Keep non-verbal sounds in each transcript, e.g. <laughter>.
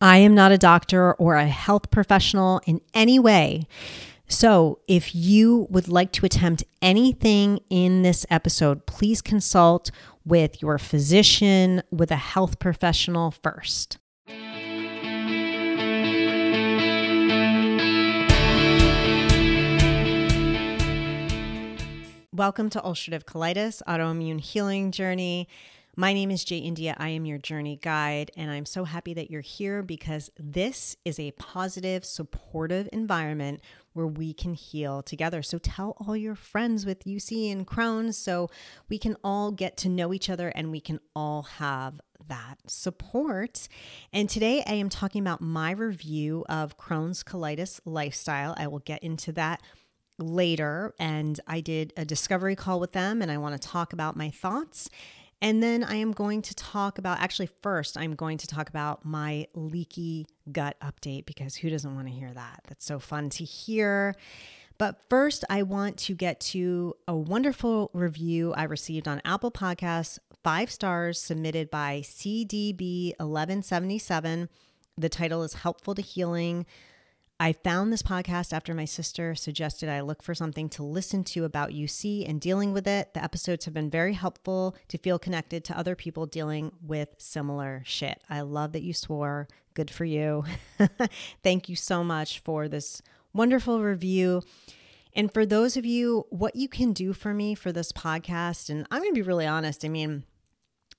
I am not a doctor or a health professional in any way. So, if you would like to attempt anything in this episode, please consult with your physician, with a health professional first. Welcome to Ulcerative Colitis Autoimmune Healing Journey. My name is Jay India. I am your journey guide, and I'm so happy that you're here because this is a positive, supportive environment where we can heal together. So tell all your friends with UC and Crohn's so we can all get to know each other and we can all have that support. And today I am talking about my review of Crohn's colitis lifestyle. I will get into that later and I did a discovery call with them and I want to talk about my thoughts and then I am going to talk about, actually, first, I'm going to talk about my leaky gut update because who doesn't want to hear that? That's so fun to hear. But first, I want to get to a wonderful review I received on Apple Podcasts, five stars submitted by CDB1177. The title is Helpful to Healing I found this podcast after my sister suggested I look for something to listen to about UC and dealing with it. The episodes have been very helpful to feel connected to other people dealing with similar shit. I love that you swore. Good for you. <laughs> Thank you so much for this wonderful review. And for those of you, what you can do for me for this podcast, and I'm going to be really honest. I mean,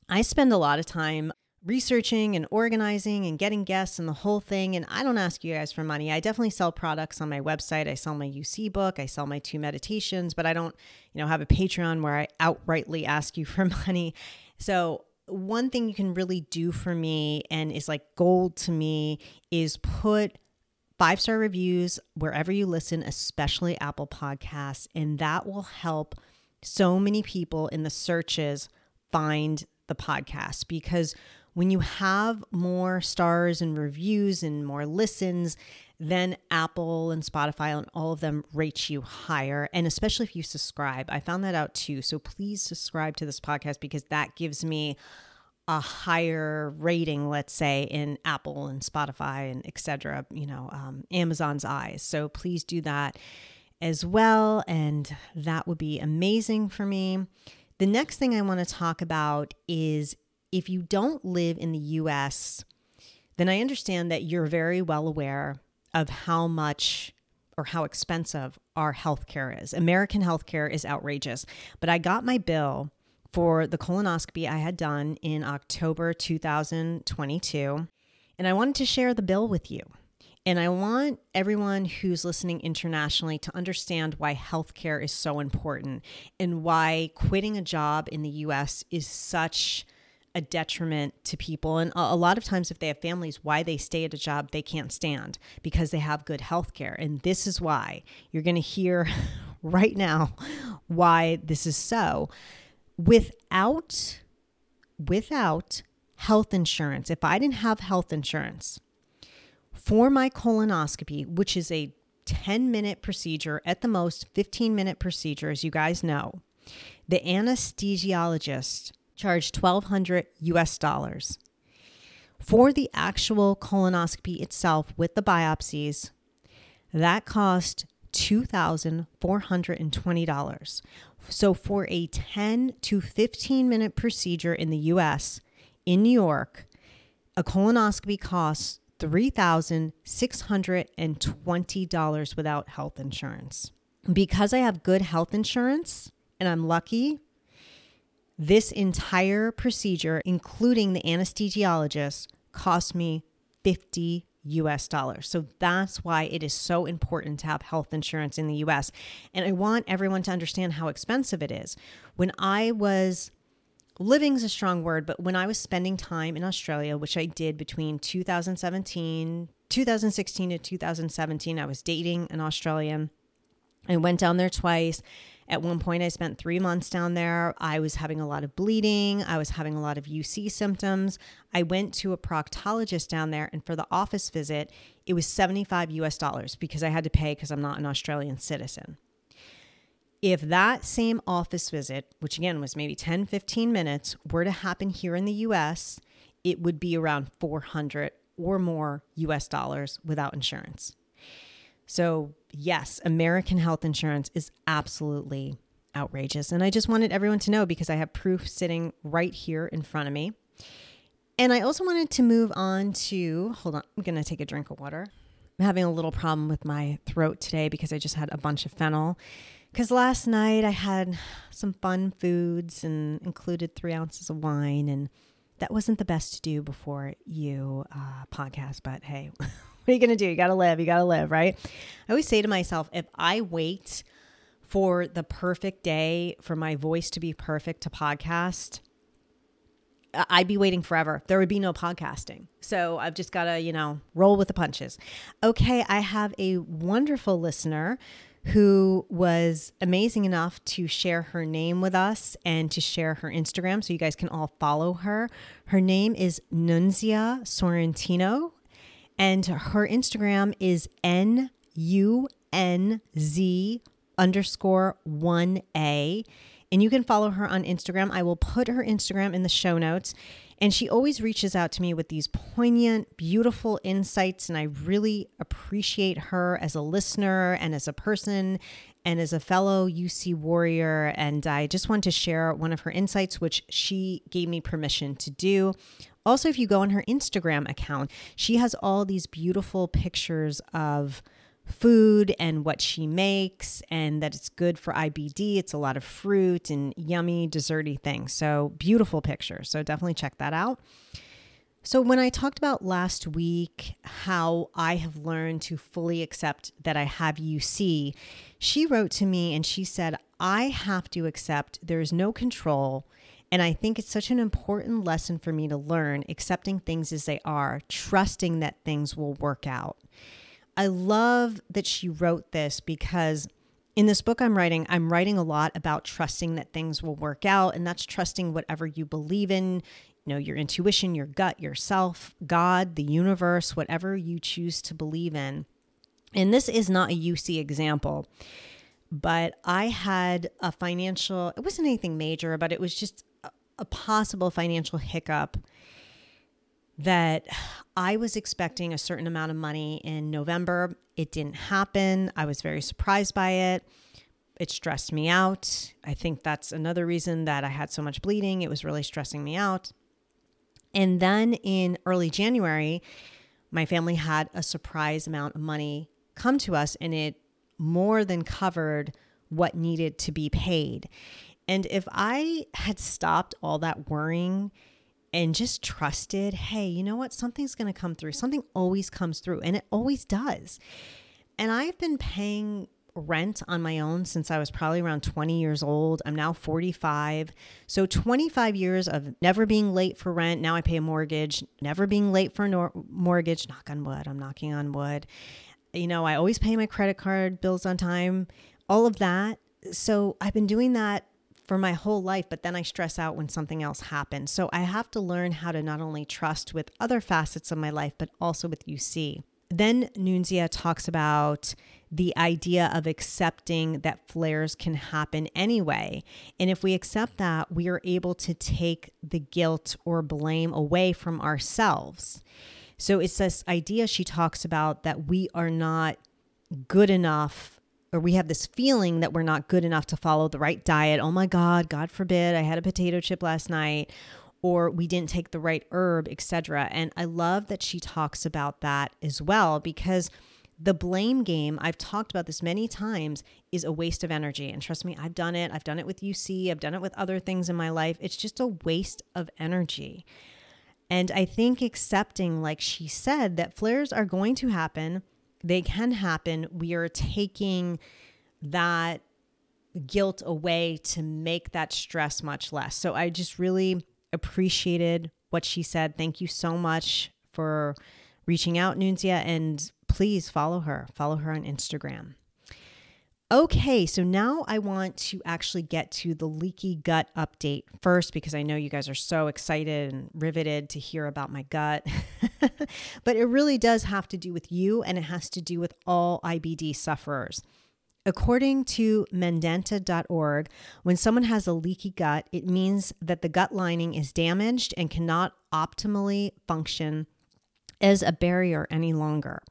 I spend a lot of time researching and organizing and getting guests and the whole thing. And I don't ask you guys for money. I definitely sell products on my website. I sell my UC book, I sell my two meditations, but I don't, you know, have a Patreon where I outrightly ask you <laughs> for money. So one thing you can really do for me and is like gold to me is put five star reviews wherever you listen, especially Apple Podcasts. And that will help so many people in the searches find the podcast because when you have more stars and reviews and more listens, then Apple and Spotify and all of them rate you higher. And especially if you subscribe, I found that out too. So please subscribe to this podcast because that gives me a higher rating, let's say, in Apple and Spotify and etc. You know, um, Amazon's eyes. So please do that as well, and that would be amazing for me. The next thing I want to talk about is if you don't live in the US, then I understand that you're very well aware of how much or how expensive our healthcare is. American healthcare is outrageous. But I got my bill for the colonoscopy I had done in October 2022, and I wanted to share the bill with you. And I want everyone who's listening internationally to understand why healthcare is so important and why quitting a job in the US is such a detriment to people. And a, lot of times, if they have families, why they stay at a job they can't stand because they have good health care. And this is why you're going to hear <laughs> right now why this is so. Without, without health insurance, if I didn't have health insurance for my colonoscopy, which is a 10 minute procedure, at the most 15 minute procedure, as you guys know, the anesthesiologist charged 1200 US dollars. For the actual colonoscopy itself with the biopsies, that cost $2,420. So for a 10 to 15 minute procedure in the US in New York, a colonoscopy costs $3,620 without health insurance. Because I have good health insurance and I'm lucky, this entire procedure, including the anesthesiologist, cost me 50 US dollars. So that's why it is so important to have health insurance in the US. And I want everyone to understand how expensive it is. When I was living is a strong word, but when I was spending time in Australia, which I did between 2017, 2016 to 2017, I was dating an Australian. I went down there twice at one point, I spent three months down there. I was having a lot of bleeding. I was having a lot of UC symptoms. I went to a proctologist down there, and for the office visit, it was 75 US dollars because I had to pay because I'm not an Australian citizen. If that same office visit, which again was maybe 10, 15 minutes, were to happen here in the US, it would be around 400 or more US dollars without insurance. So, yes, American health insurance is absolutely outrageous. And I just wanted everyone to know because I have proof sitting right here in front of me. And I also wanted to move on to hold on, I'm going to take a drink of water. I'm having a little problem with my throat today because I just had a bunch of fennel. Because last night I had some fun foods and included three ounces of wine, and that wasn't the best to do before you uh, podcast. But hey, <laughs> what are you going to do? You got to live. You got to live, right? I always say to myself, if I wait for the perfect day for my voice to be perfect to podcast, I'd be waiting forever. There would be no podcasting. So I've just got to, you know, roll with the punches. Okay, I have a wonderful listener who was amazing enough to share her name with us and to share her Instagram so you guys can all follow her. Her name is Nunzia Sorrentino, and her Instagram is N U N Z underscore 1A. And you can follow her on Instagram. I will put her Instagram in the show notes. And she always reaches out to me with these poignant, beautiful insights. And I really appreciate her as a listener and as a person and as a fellow UC warrior. And I just want to share one of her insights, which she gave me permission to do. Also, if you go on her Instagram account, she has all these beautiful pictures of food and what she makes, and that it's good for IBD. It's a lot of fruit and yummy, desserty things. So, beautiful pictures. So, definitely check that out. So, when I talked about last week how I have learned to fully accept that I have UC, she wrote to me and she said, I have to accept there's no control. And I think it's such an important lesson for me to learn, accepting things as they are, trusting that things will work out. I love that she wrote this because in this book I'm writing, I'm writing a lot about trusting that things will work out. And that's trusting whatever you believe in, you know, your intuition, your gut, yourself, God, the universe, whatever you choose to believe in. And this is not a UC example, but I had a financial, it wasn't anything major, but it was just a, possible financial hiccup that I was expecting a certain amount of money in November. It didn't happen. I was very surprised by it. It stressed me out. I think that's another reason that I had so much bleeding. It was really stressing me out. And then in early January, my family had a surprise amount of money come to us, and it more than covered what needed to be paid. And if I had stopped all that worrying and just trusted, hey, you know what? Something's going to come through. Something always comes through, and it always does. And I've been paying rent on my own since I was probably around 20 years old. I'm now 45. So 25 years of never being late for rent. Now I pay a mortgage, never being late for a mortgage. Knock on wood. I'm knocking on wood. You know, I always pay my credit card bills on time, all of that. So I've been doing that for my whole life, but then I stress out when something else happens. So I have to learn how to not only trust with other facets of my life, but also with UC. Then Nunzia talks about the idea of accepting that flares can happen anyway. And if we accept that, we are able to take the guilt or blame away from ourselves. So it's this idea she talks about that we are not good enough or we have this feeling that we're not good enough to follow the right diet. Oh my God, God forbid, I had a potato chip last night, or we didn't take the right herb, etc. And I love that she talks about that as well because the blame game, I've talked about this many times, is a waste of energy. And trust me, I've done it. I've done it with UC, I've done it with other things in my life. It's just a waste of energy. And I think accepting, like she said, that flares are going to happen they can happen. We are taking that guilt away to make that stress much less. So I just really appreciated what she said. Thank you so much for reaching out, Nunzia, and please follow her. Follow her on Instagram. Okay, so now I want to actually get to the leaky gut update first because I know you guys are so excited and riveted to hear about my gut. <laughs> but it really does have to do with you and it has to do with all IBD sufferers. According to Medanta.org, when someone has a leaky gut, it means that the gut lining is damaged and cannot optimally function as a barrier any longer.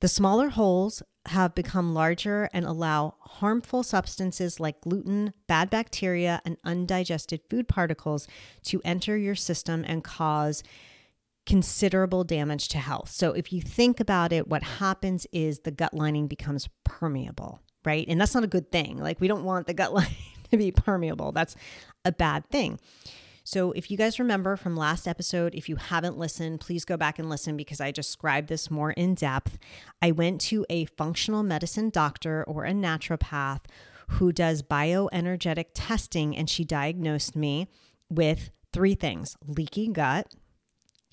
The smaller holes have become larger and allow harmful substances like gluten, bad bacteria, and undigested food particles to enter your system and cause considerable damage to health. So, if you think about it, what happens is the gut lining becomes permeable, right? And that's not a good thing. Like, we don't want the gut <laughs> lining to be permeable, that's a bad thing. So, if you guys remember from last episode, if you haven't listened, please go back and listen because I described this more in depth. I went to a functional medicine doctor or a naturopath who does bioenergetic testing, and she diagnosed me with three things leaky gut.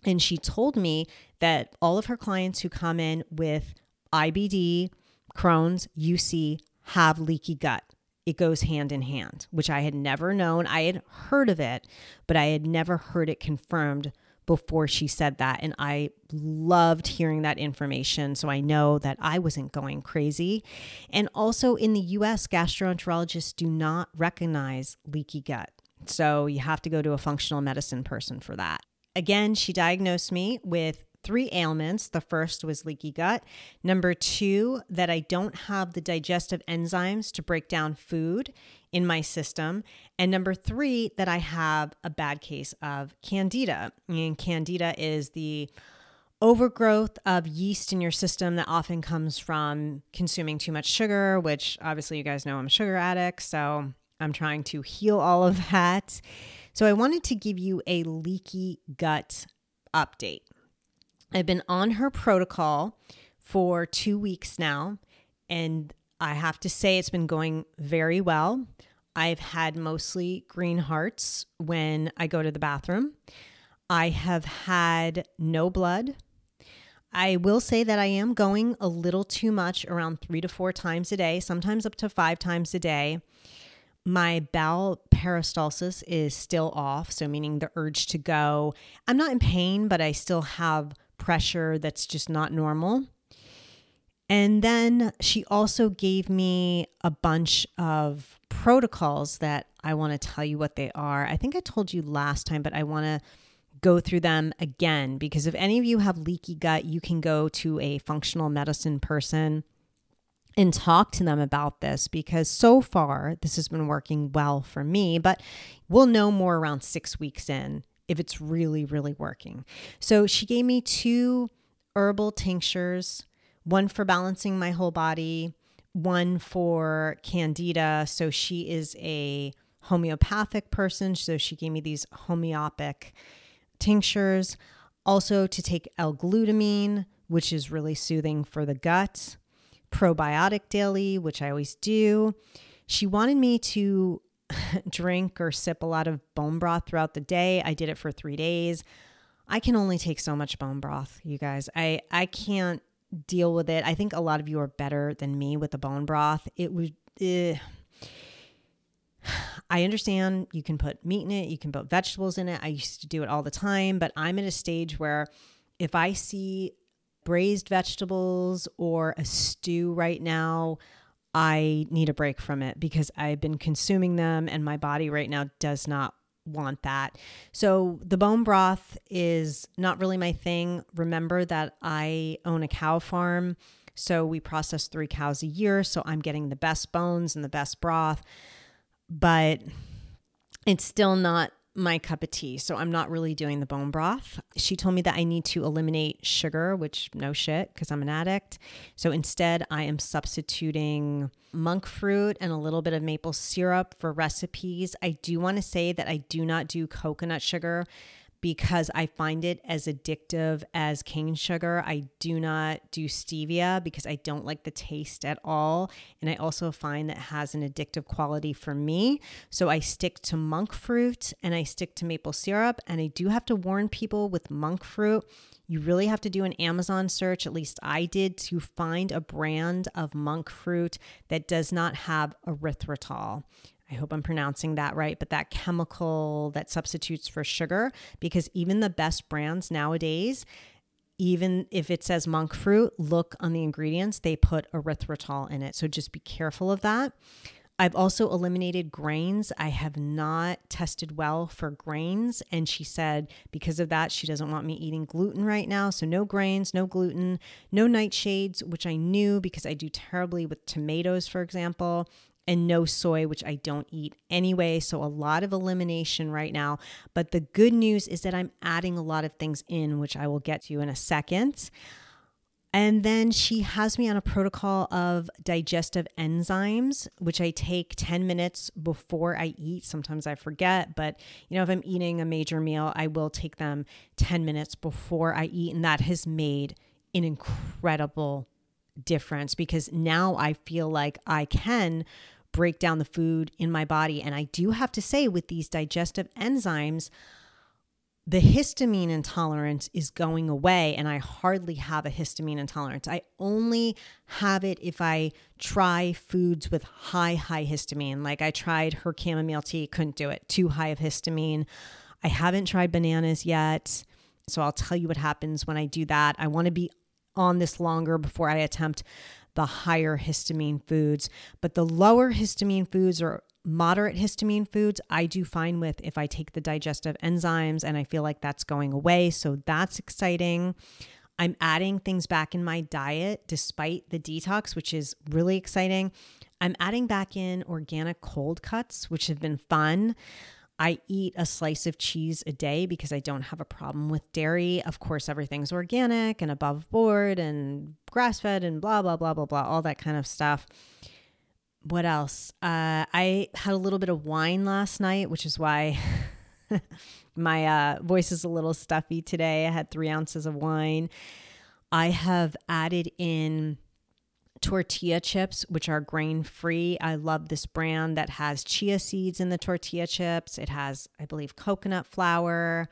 And she told me that all of her clients who come in with IBD, Crohn's, UC have leaky gut it goes hand in hand, which I had never known. I had heard of it, but I had never heard it confirmed before she said that. And I loved hearing that information. So I know that I wasn't going crazy. And also in the US, gastroenterologists do not recognize leaky gut. So you have to go to a functional medicine person for that. Again, she diagnosed me with three ailments. The first was leaky gut. Number two, that I don't have the digestive enzymes to break down food in my system. And number three, that I have a bad case of candida. And candida is the overgrowth of yeast in your system that often comes from consuming too much sugar, which obviously you guys know I'm a sugar addict. So I'm trying to heal all of <laughs> that. So I wanted to give you a leaky gut update. I've been on her protocol for two weeks now, and I have to say it's been going very well. I've had mostly green hearts when I go to the bathroom. I have had no blood. I will say that I am going a little too much, around three to four times a day, sometimes up to five times a day. My bowel peristalsis is still off, so meaning the urge to go. I'm not in pain, but I still have pressure that's just not normal. And then she also gave me a bunch of protocols that I want to tell you what they are. I think I told you last time, but I want to go through them again because if any of you have leaky gut, you can go to a functional medicine person and talk to them about this because so far this has been working well for me, but we'll know more around six weeks in if it's really, really working. So she gave me two herbal tinctures, one for balancing my whole body, one for candida. So she is a homeopathic person. So she gave me these homeopathic tinctures. Also, to take L glutamine, which is really soothing for the gut, probiotic daily, which I always do. She wanted me to <laughs> drink or sip a lot of bone broth throughout the day. I did it for three days. I can only take so much bone broth, you guys. I, I can't deal with it. I think a lot of you are better than me with the bone broth. It would. Uh, <sighs> I understand you can put meat in it, you can put vegetables in it. I used to do it all the time, but I'm at a stage where if I see braised vegetables or a stew right now, I need a break from it because I've been consuming them and my body right now does not want that. So the bone broth is not really my thing. Remember that I own a cow farm. So we process three cows a year. So I'm getting the best bones and the best broth, but it's still not my cup of tea. So I'm not really doing the bone broth. She told me that I need to eliminate sugar, which no shit, because I'm an addict. So instead, I am substituting monk fruit and a little bit of maple syrup for recipes. I do want to say that I do not do coconut sugar because I find it as addictive as cane sugar. I do not do stevia because I don't like the taste at all. And I also find that has an addictive quality for me. So I stick to monk fruit and I stick to maple syrup. And I do have to warn people with monk fruit. You really have to do an Amazon search, at least I did, to find a brand of monk fruit that does not have erythritol. I hope I'm pronouncing that right, but that chemical that substitutes for sugar, because even the best brands nowadays, even if it says monk fruit, look on the ingredients, they put erythritol in it. So just be careful of that. I've also eliminated grains. I have not tested well for grains. And she said because of that, she doesn't want me eating gluten right now. So, no grains, no gluten, no nightshades, which I knew because I do terribly with tomatoes, for example, and no soy, which I don't eat anyway. So, a lot of elimination right now. But the good news is that I'm adding a lot of things in, which I will get to in a second. And then she has me on a protocol of digestive enzymes, which I take 10 minutes before I eat. Sometimes I forget, but you know, if I'm eating a major meal, I will take them 10 minutes before I eat. And that has made an incredible difference because now I feel like I can break down the food in my body. And I do have to say, with these digestive enzymes, the histamine intolerance is going away and I hardly have a histamine intolerance. I only have it if I try foods with high, high histamine. Like I tried her chamomile tea, couldn't do it, too high of histamine. I haven't tried bananas yet. So I'll tell you what happens when I do that. I want to be on this longer before I attempt the higher histamine foods. But the lower histamine foods or moderate histamine foods, I do fine with if I take the digestive enzymes and I feel like that's going away. So that's exciting. I'm adding things back in my diet despite the detox, which is really exciting. I'm adding back in organic cold cuts, which have been fun. I eat a slice of cheese a day because I don't have a problem with dairy. Of course, everything's organic and above board and grass fed and blah, blah, blah, blah, blah, all that kind of stuff what else? Uh, I had a little bit of wine last night, which is why <laughs> my uh, voice is a little stuffy today. I had three ounces of wine. I have added in tortilla chips, which are grain free. I love this brand that has chia seeds in the tortilla chips. It has, I believe, coconut flour,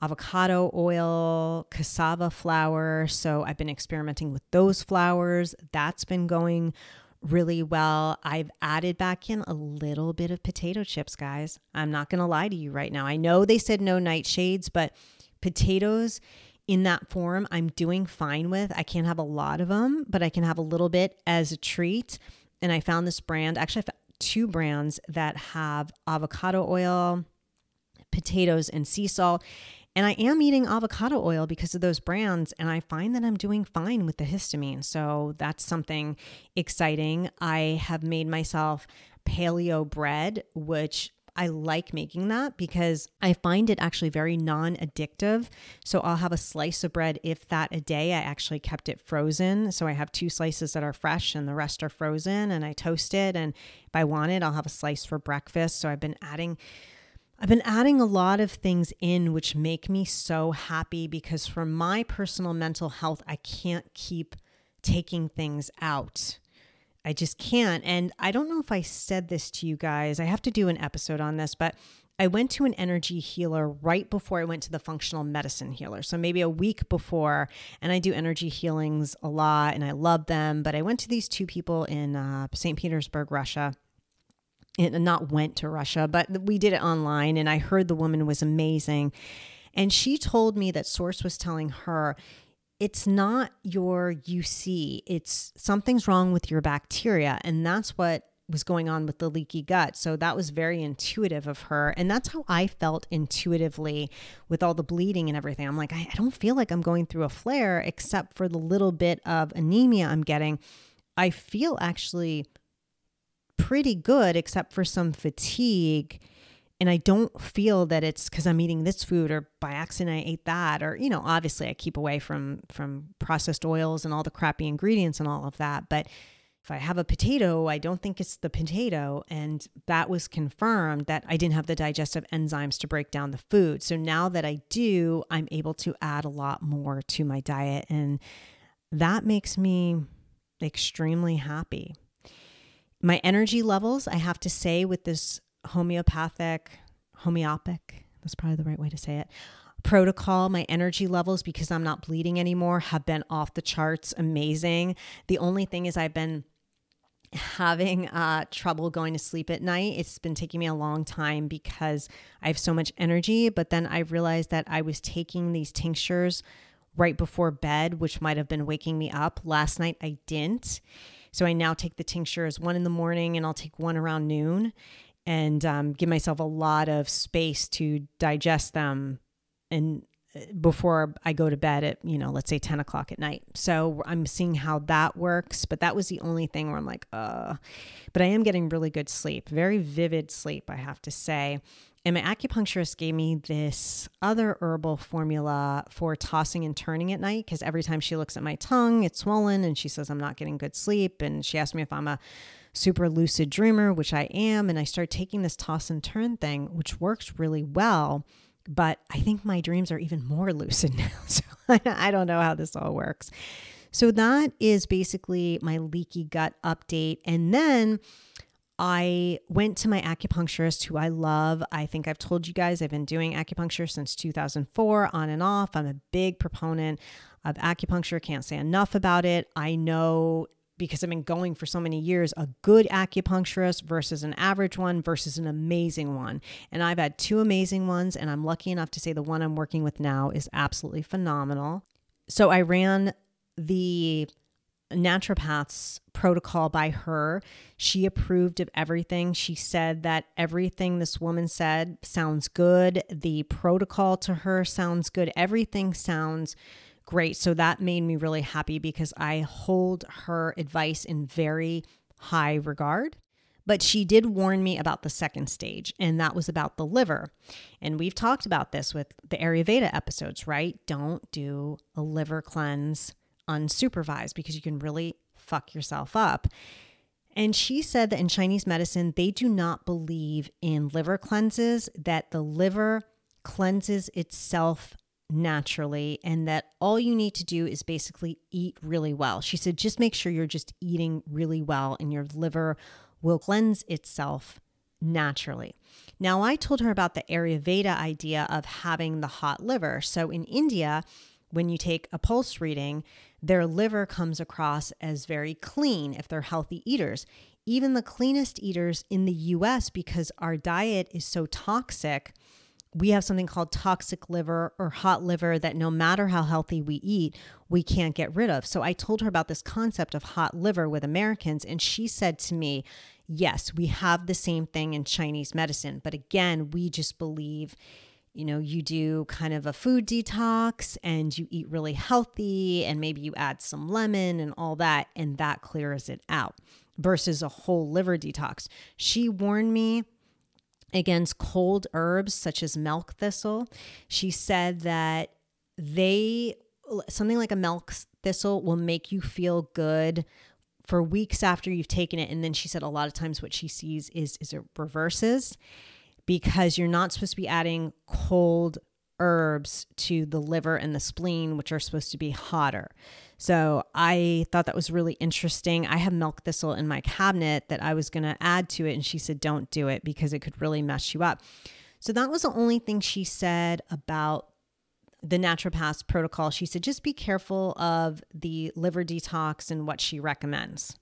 avocado oil, cassava flour. So I've been experimenting with those flours. That's been going really well. I've added back in a little bit of potato chips, guys. I'm not going to lie to you right now. I know they said no nightshades, but potatoes in that form, I'm doing fine with. I can't have a lot of them, but I can have a little bit as a treat. And I found this brand, actually, I found two brands that have avocado oil, potatoes, and sea salt. And I am eating avocado oil because of those brands, and I find that I'm doing fine with the histamine. So that's something exciting. I have made myself paleo bread, which I like making that because I find it actually very non addictive. So I'll have a slice of bread, if that a day. I actually kept it frozen. So I have two slices that are fresh and the rest are frozen, and I toast it. And if I want it, I'll have a slice for breakfast. So I've been adding I've been adding a lot of things in which make me so happy because for my personal mental health, I can't keep taking things out. I just can't. And I don't know if I said this to you guys. I have to do an episode on this, but I went to an energy healer right before I went to the functional medicine healer. So maybe a week before. And I do energy healings a lot and I love them. But I went to these two people in uh, St. Petersburg, Russia not went to Russia, but we did it online. And I heard the woman was amazing. And she told me that Source was telling her, it's not your UC, it's something's wrong with your bacteria. And that's what was going on with the leaky gut. So that was very intuitive of her. And that's how I felt intuitively with all the bleeding and everything. I'm like, I, I don't feel like I'm going through a flare except for the little bit of anemia I'm getting. I feel actually pretty good except for some fatigue and I don't feel that it's because I'm eating this food or by accident I ate that or you know obviously I keep away from from processed oils and all the crappy ingredients and all of that but if I have a potato I don't think it's the potato. And that was confirmed that I didn't have the digestive enzymes to break down the food. So now that I do I'm able to add a lot more to my diet. And that makes me extremely happy. My energy levels, I have to say, with this homeopathic, homeopathic, that's probably the right way to say it, protocol, my energy levels, because I'm not bleeding anymore, have been off the charts, amazing. The only thing is, I've been having uh, trouble going to sleep at night. It's been taking me a long time because I have so much energy. But then I realized that I was taking these tinctures right before bed, which might have been waking me up. Last night I didn't. So I now take the tinctures one in the morning and I'll take one around noon and um, give myself a lot of space to digest them and uh, before I go to bed at, you know, let's say 10 o'clock at night. So I'm seeing how that works. But that was the only thing where I'm like, uh, but I am getting really good sleep, very vivid sleep, I have to say. And my acupuncturist gave me this other herbal formula for tossing and turning at night because every time she looks at my tongue, it's swollen and she says I'm not getting good sleep. And she asked me if I'm a super lucid dreamer, which I am. And I start taking this toss and turn thing, which works really well. But I think my dreams are even more <laughs> lucid now. <laughs> So <laughs> I don't know how this all works. So that is basically my leaky gut update. And then I went to my acupuncturist who I love. I think I've told you guys I've been doing acupuncture since 2004 on and off. I'm a big proponent of acupuncture, can't say enough about it. I know because I've been going for so many years, a good acupuncturist versus an average one versus an amazing one. And I've had two amazing ones, and I'm lucky enough to say the one I'm working with now is absolutely phenomenal. So I ran the naturopath's protocol by her. She approved of everything. She said that everything this woman said sounds good. The protocol to her sounds good. Everything sounds great. So that made me really happy because I hold her advice in very high regard. But she did warn me about the second stage, and that was about the liver. And we've talked about this with the Ayurveda episodes, right? Don't do a liver cleanse unsupervised because you can really fuck yourself up. And she said that in Chinese medicine, they do not believe in liver cleanses, that the liver cleanses itself naturally, and that all you need to do is basically eat really well. She said, just make sure you're just eating really well, and your liver will cleanse itself naturally. Now, I told her about the Ayurveda idea of having the hot liver. So in India, when you take a pulse reading, their liver comes across as very clean if they're healthy eaters. Even the cleanest eaters in the US, because our diet is so toxic, we have something called toxic liver or hot liver that no matter how healthy we eat, we can't get rid of. So I told her about this concept of hot liver with Americans, and she said to me, Yes, we have the same thing in Chinese medicine, but again, we just believe you know, you do kind of a food detox and you eat really healthy and maybe you add some lemon and all that, and that clears it out versus a whole liver detox. She warned me against cold herbs such as milk thistle. She said that they, something like a milk thistle, will make you feel good for weeks after you've taken it. And then she said a lot of times what she sees is, is it reverses because you're not supposed to be adding cold herbs to the liver and the spleen, which are supposed to be hotter. So I thought that was really interesting. I have milk thistle in my cabinet that I was going to add to it. And she said, don't do it because it could really mess you up. So that was the only thing she said about the naturopath's protocol. She said, just be careful of the liver detox and what she recommends.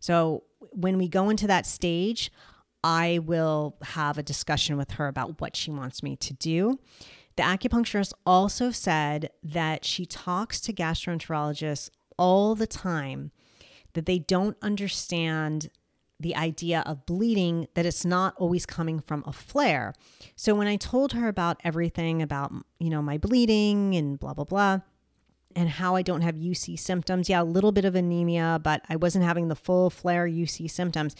So when we go into that stage, I will have a discussion with her about what she wants me to do. The acupuncturist also said that she talks to gastroenterologists all the time that they don't understand the idea of bleeding that it's not always coming from a flare. So when I told her about everything about, you know, my bleeding and blah blah blah and how I don't have UC symptoms, yeah, a little bit of anemia, but I wasn't having the full flare UC symptoms.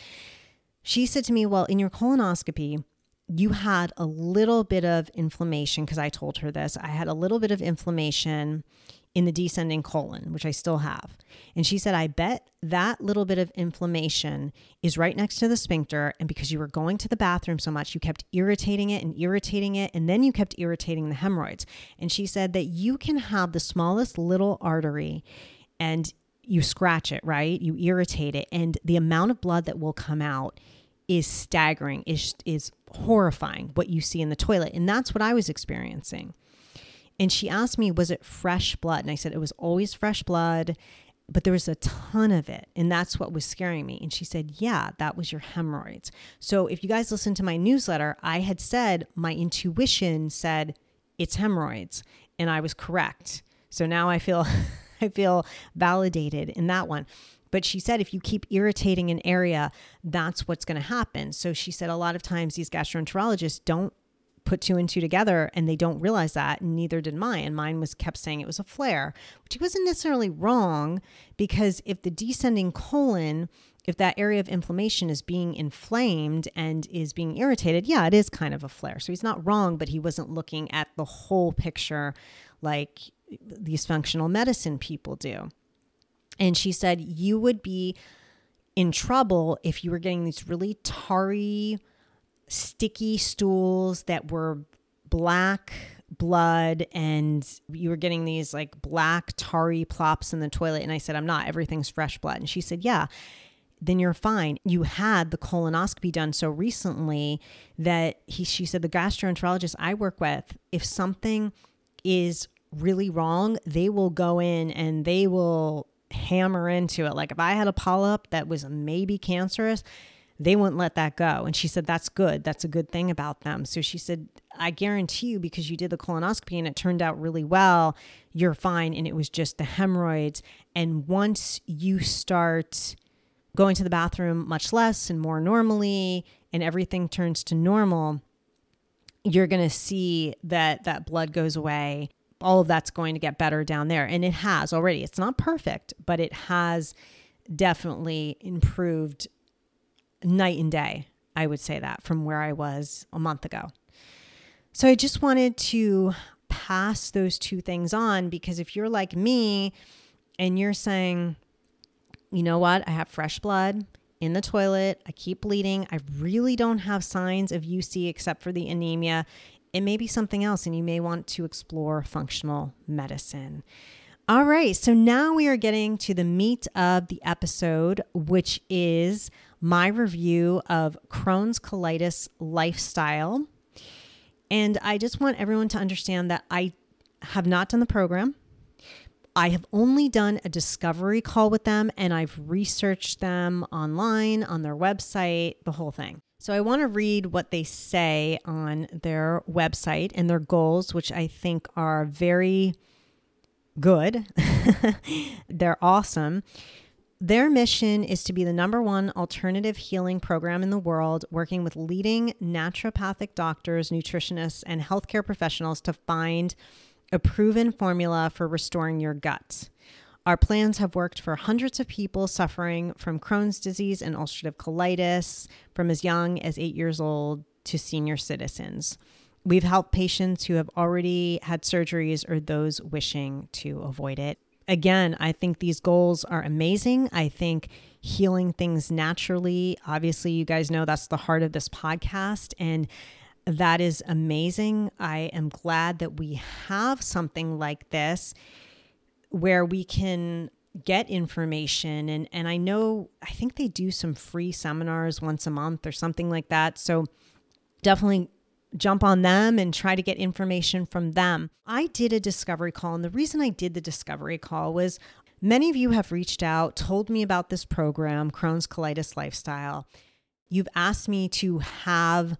She said to me, Well, in your colonoscopy, you had a little bit of inflammation because I told her this. I had a little bit of inflammation in the descending colon, which I still have. And she said, I bet that little bit of inflammation is right next to the sphincter. And because you were going to the bathroom so much, you kept irritating it and irritating it. And then you kept irritating the hemorrhoids. And she said that you can have the smallest little artery and you scratch it, right? You irritate it. And the amount of blood that will come out is staggering, is, is horrifying what you see in the toilet. And that's what I was experiencing. And she asked me, was it fresh blood? And I said, it was always fresh blood, but there was a ton of it. And that's what was scaring me. And she said, yeah, that was your hemorrhoids. So if you guys listen to my newsletter, I had said my intuition said it's hemorrhoids. And I was correct. So now I feel. <laughs> I feel validated in that one. But she said if you keep irritating an area, that's what's going to happen. So she said a lot of times these gastroenterologists don't put two and two together and they don't realize that and neither did mine. And mine was kept saying it was a flare which he wasn't necessarily wrong because if the descending colon if that area of inflammation is being inflamed and is being irritated yeah it is kind of a flare. So he's not wrong but he wasn't looking at the whole picture like these functional medicine people do and she said you would be in trouble if you were getting these really tarry sticky stools that were black blood and you were getting these like black tarry plops in the toilet. And I said I'm not. Everything's fresh blood. And she said yeah then you're fine. You had the colonoscopy done so recently that he she said the gastroenterologist I work with if something is really wrong they will go in and they will hammer into it like if I had a polyp that was maybe cancerous they wouldn't let that go. And she said, That's good. That's a good thing about them. So she said, I guarantee you, because you did the colonoscopy and it turned out really well, you're fine. And it was just the hemorrhoids. And once you start going to the bathroom much less and more normally, and everything turns to normal, you're going to see that that blood goes away. All of that's going to get better down there. And it has already. It's not perfect, but it has definitely improved night and day. I would say that from where I was a month ago. So I just wanted to pass those two things on because if you're like me and you're saying, you know what, I have fresh blood in the toilet, I keep bleeding, I really don't have signs of UC except for the anemia, it may be something else and you may want to explore functional medicine. All right, so now we are getting to the meat of the episode, which is my review of Crohn's colitis lifestyle. And I just want everyone to understand that I have not done the program. I have only done a discovery call with them and I've researched them online, on their website, the whole thing. So I want to read what they say on their website and their goals, which I think are very good. <laughs> They're awesome. Their mission is to be the number one alternative healing program in the world, working with leading naturopathic doctors, nutritionists, and healthcare professionals to find a proven formula for restoring your gut. Our plans have worked for hundreds of people suffering from Crohn's disease and ulcerative colitis from as young as eight years old to senior citizens. We've helped patients who have already had surgeries or those wishing to avoid it. Again, I think these goals are amazing. I think healing things naturally, obviously, you guys know that's the heart of this podcast. And that is amazing. I am glad that we have something like this where we can get information and and I know I think they do some free seminars once a month or something like that. So definitely jump on them and try to get information from them. I did a discovery call, and the reason I did the discovery call was many of you have reached out, told me about this program, Crohn's Colitis Lifestyle. You've asked me to have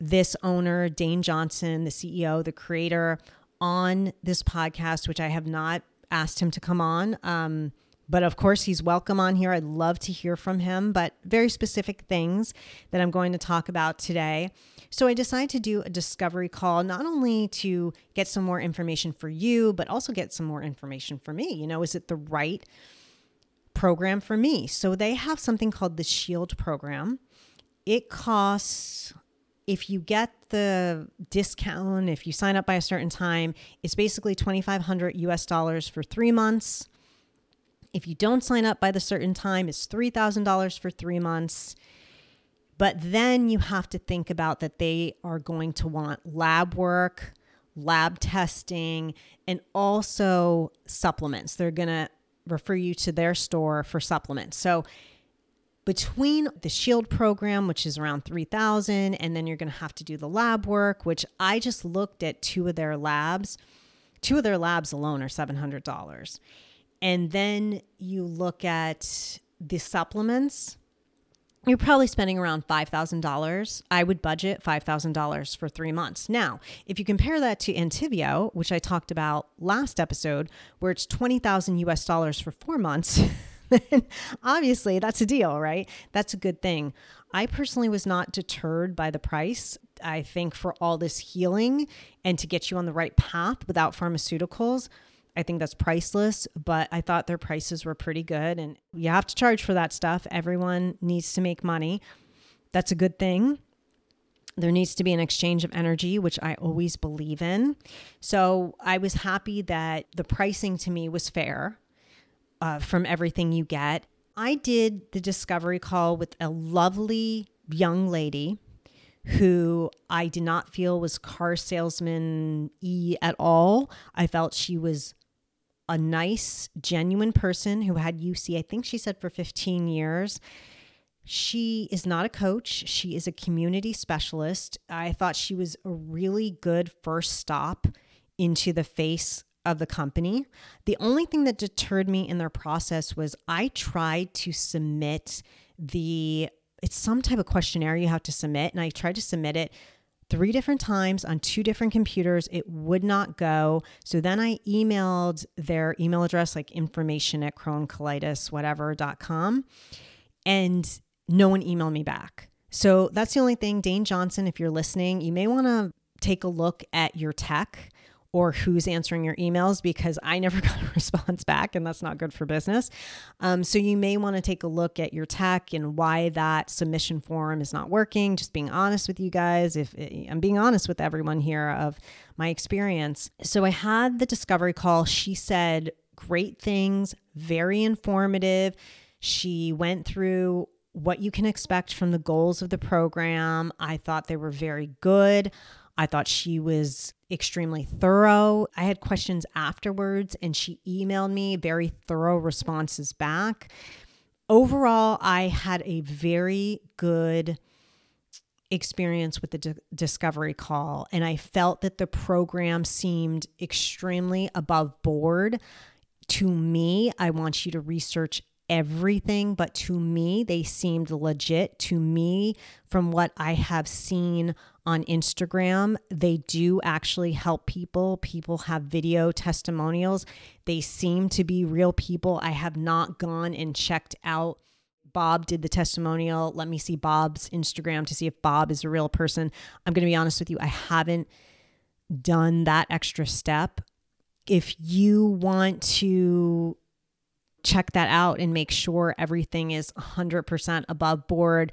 this owner, Dane Johnson, the CEO, the creator, on this podcast, which I have not asked him to come on. Um, but of course, he's welcome on here. I'd love to hear from him, but very specific things that I'm going to talk about today. So I decided to do a discovery call, not only to get some more information for you, but also get some more information for me. You know, is it the right program for me? So they have something called the Shield program. It costs, if you get the discount, if you sign up by a certain time, it's basically 2,500 US dollars for three months. If you don't sign up by the certain time, it's $3,000 for three months. But then you have to think about that they are going to want lab work, lab testing, and also supplements. They're going to refer you to their store for supplements. So between the shield program which is around 3000 and then you're going to have to do the lab work which I just looked at two of their labs. Two of their labs alone are $700. And then you look at the supplements you're probably spending around $5,000. I would budget $5,000 for three months. Now, if you compare that to Antivio, which I talked about last episode, where it's 20,000 US dollars for four months, <laughs> then <laughs> obviously that's a deal, right? That's a good thing. I personally was not deterred by the price. I think for all this healing and to get you on the right path without pharmaceuticals, I think that's priceless, but I thought their prices were pretty good. And you have to charge for that stuff. Everyone needs to make money. That's a good thing. There needs to be an exchange of energy, which I always believe in. So I was happy that the pricing to me was fair uh, from everything you get. I did the discovery call with a lovely young lady who I did not feel was car salesman e at all. I felt she was a nice, genuine person who had UC, I think she said for 15 years. She is not a coach. She is a community specialist. I thought she was a really good first stop into the face of the company. The only thing that deterred me in their process was I tried to submit the it's some type of questionnaire you have to submit and I tried to submit it three different times on two different computers. It would not go. So then I emailed their email address, like information at Crohn whatever.com. And no one emailed me back. So that's the only thing. Dane Johnson, if you're listening, you may want to take a look at your tech or who's answering your emails because I never <laughs> got a response back and that's not good for business. Um, so you may want to take a look at your tech and why that submission form is not working. Just being honest with you guys. If eh, I'm being honest with everyone here of my experience. So I had the discovery call. She said great things, very informative. She went through what you can expect from the goals of the program. I thought they were very good. I thought she was extremely thorough. I had questions afterwards, and she emailed me very thorough responses back. Overall, I had a very good experience with the D- discovery call, and I felt that the program seemed extremely above board. To me, I want you to research everything, but to me, they seemed legit. To me, from what I have seen on Instagram, they do actually help people. People have video testimonials. They seem to be real people. I have not gone and checked out. Bob did the testimonial. Let me see Bob's Instagram to see if Bob is a real person. I'm going to be honest with you, I haven't done that extra step. If you want to check that out and make sure everything is 100% above board,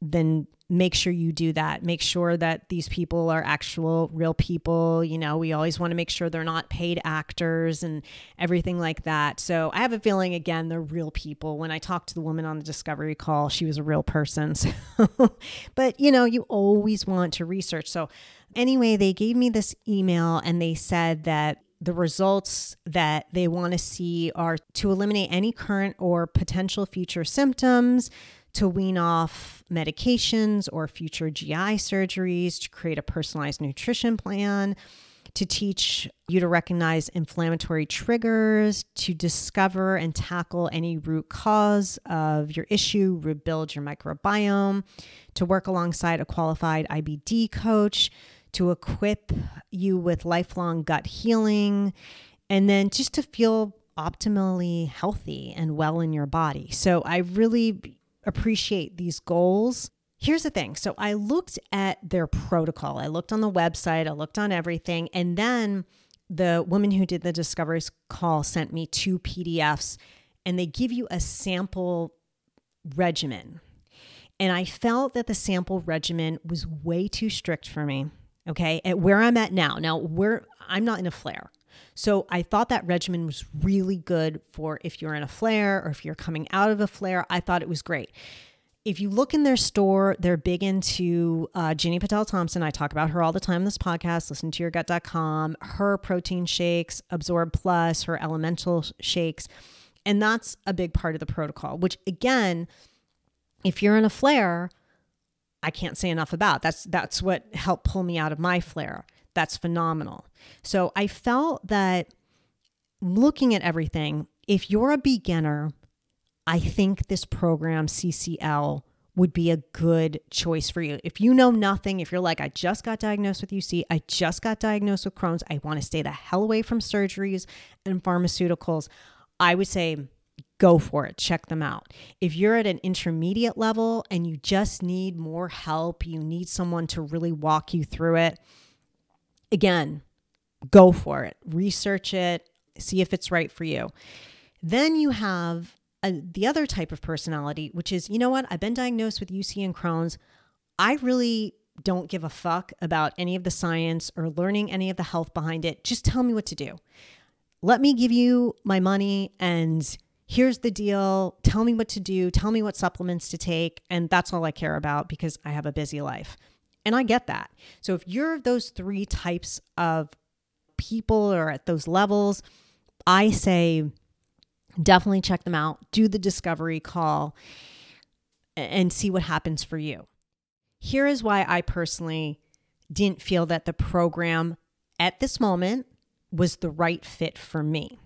then make sure you do that. Make sure that these people are actual real people. You know, we always want to make sure they're not paid actors and everything like that. So I have a feeling, again, they're real people. When I talked to the woman on the discovery call, she was a real person. <laughs> So, but you know, you always want to research. So, anyway, they gave me this email and they said that the results that they want to see are to eliminate any current or potential future symptoms, to wean off medications or future GI surgeries, to create a personalized nutrition plan, to teach you to recognize inflammatory triggers, to discover and tackle any root cause of your issue, rebuild your microbiome, to work alongside a qualified IBD coach to equip you with lifelong gut healing, and then just to feel optimally healthy and well in your body. So I really appreciate these goals. Here's the thing. So I looked at their protocol. I looked on the website, I looked on everything, and then the woman who did the discoveries call sent me two PDFs and they give you a sample regimen. And I felt that the sample regimen was way too strict for me okay, at where I'm at now. Now, where I'm not in a flare. So I thought that regimen was really good for if you're in a flare or if you're coming out of a flare. I thought it was great. If you look in their store, they're big into uh, Jini Patel Thomas. I talk about her all the time in this podcast. Listen to yourgut.com. Her protein shakes, Absorb Plus, her elemental shakes. And that's a big part of the protocol, which again, if you're in a flare, I can't say enough about. That's that's what helped pull me out of my flare. That's phenomenal. So I felt that looking at everything, if you're a beginner, I think this program CCL would be a good choice for you. If you know nothing, if you're like, I just got diagnosed with UC, I just got diagnosed with Crohn's, I want to stay the hell away from surgeries and pharmaceuticals, I would say go for it. Check them out. If you're at an intermediate level and you just need more help, you need someone to really walk you through it, again, go for it. Research it, see if it's right for you. Then you have a, the other type of personality, which is, you know what? I've been diagnosed with UC and Crohn's. I really don't give a fuck about any of the science or learning any of the health behind it. Just tell me what to do. Let me give you my money and here's the deal. Tell me what to do. Tell me what supplements to take. And that's all I care about because I have a busy life. And I get that. So if you're those three types of people or at those levels, I say definitely check them out. Do the discovery call and see what happens for you. Here is why I personally didn't feel that the program at this moment was the right fit for me.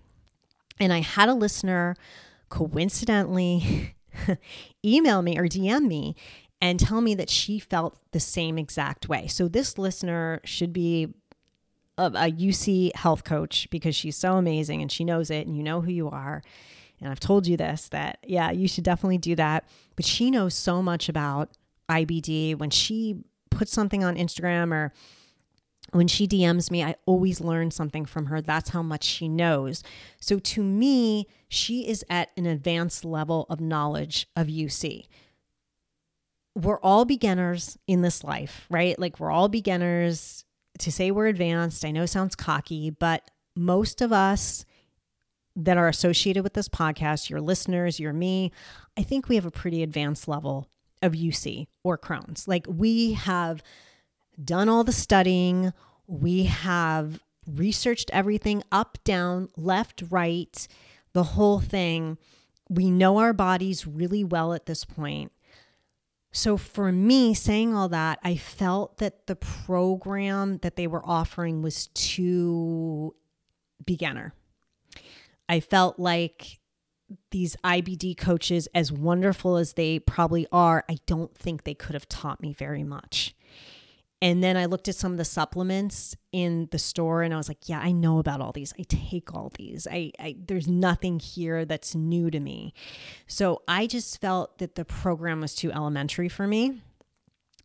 And I had a listener coincidentally <laughs> email me or DM me and tell me that she felt the same exact way. So this listener should be a, a, UC health coach because she's so amazing and she knows it and you know who you are. And I've told you this that, yeah, you should definitely do that. But she knows so much about IBD. When she puts something on Instagram or when she DMs me, I always learn something from her. That's how much she knows. So to me, she is at an advanced level of knowledge of UC. We're all beginners in this life, right? Like we're all beginners. To say we're advanced, I know sounds cocky, but most of us that are associated with this podcast, your listeners, your me, I think we have a pretty advanced level of UC or Crohn's. Like we have done all the studying, we have researched everything up, down, left, right, the whole thing. We know our bodies really well at this point. So, for me, saying all that, I felt that the program that they were offering was too beginner. I felt like these IBD coaches, as wonderful as they probably are, I don't think they could have taught me very much. And then I looked at some of the supplements in the store and I was like, yeah, I know about all these. I take all these. I, I there's nothing here that's new to me. So I just felt that the program was too elementary for me.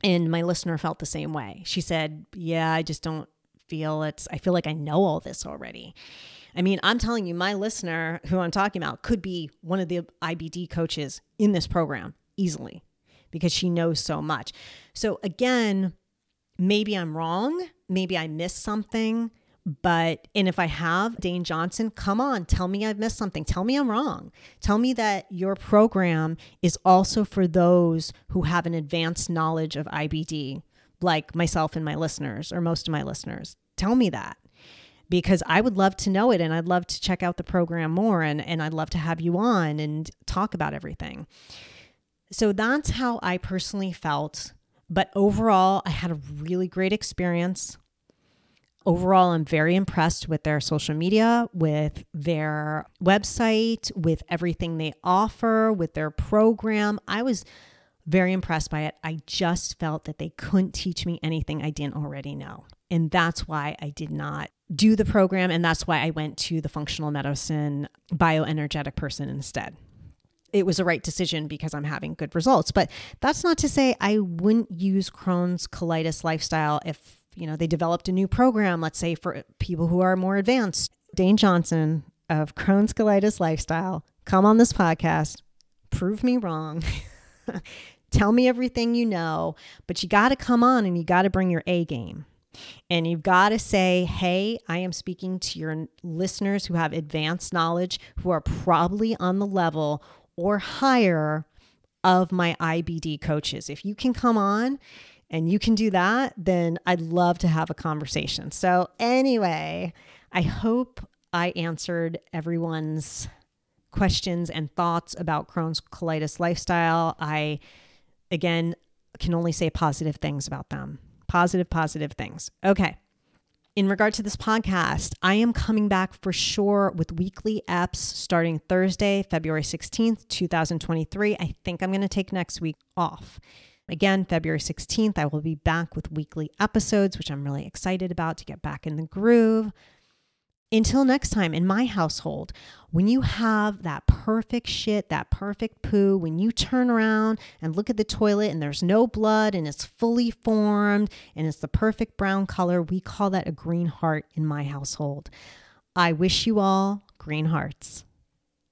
And my listener felt the same way. She said, "Yeah, I just don't feel it's I feel like I know all this already." I mean, I'm telling you, my listener who I'm talking about could be one of the IBD coaches in this program easily because she knows so much. So, again, maybe I'm wrong. Maybe I missed something. But, and if I have, Dane Johnson, come on, tell me I've missed something. Tell me I'm wrong. Tell me that your program is also for those who have an advanced knowledge of IBD, like myself and my listeners, or most of my listeners. Tell me that because I would love to know it and I'd love to check out the program more and, and I'd love to have you on and talk about everything. So that's how I personally felt. But overall, I had a really great experience. Overall, I'm very impressed with their social media, with their website, with everything they offer, with their program. I was very impressed by it. I just felt that they couldn't teach me anything I didn't already know. And that's why I did not do the program. And that's why I went to the functional medicine bioenergetic person instead. It was a right decision because I'm having good results. But that's not to say I wouldn't use Crohn's colitis lifestyle if, you know, they developed a new program, let's say for people who are more advanced. Dane Johnson of Crohn's colitis lifestyle, come on this podcast, prove me wrong. <laughs> Tell me everything you know, but you got to come on and you got to bring your A game. And you've got to say, hey, I am speaking to your listeners who have advanced knowledge, who are probably on the level or higher of my IBD coaches. If you can come on and you can do that, then I'd love to have a conversation. So, anyway, I hope I answered everyone's questions and thoughts about Crohn's colitis lifestyle. I, again, can only say positive things about them positive, positive things. Okay. In regard to this podcast, I am coming back for sure with weekly eps starting Thursday, February 16th, 2023. I think I'm going to take next week off. Again, February 16th, I will be back with weekly episodes, which I'm really excited about to get back in the groove. Until next time, in my household, when you have that perfect shit, that perfect poo, when you turn around and look at the toilet and there's no blood and it's fully formed and it's the perfect brown color, we call that a green heart in my household. I wish you all green hearts.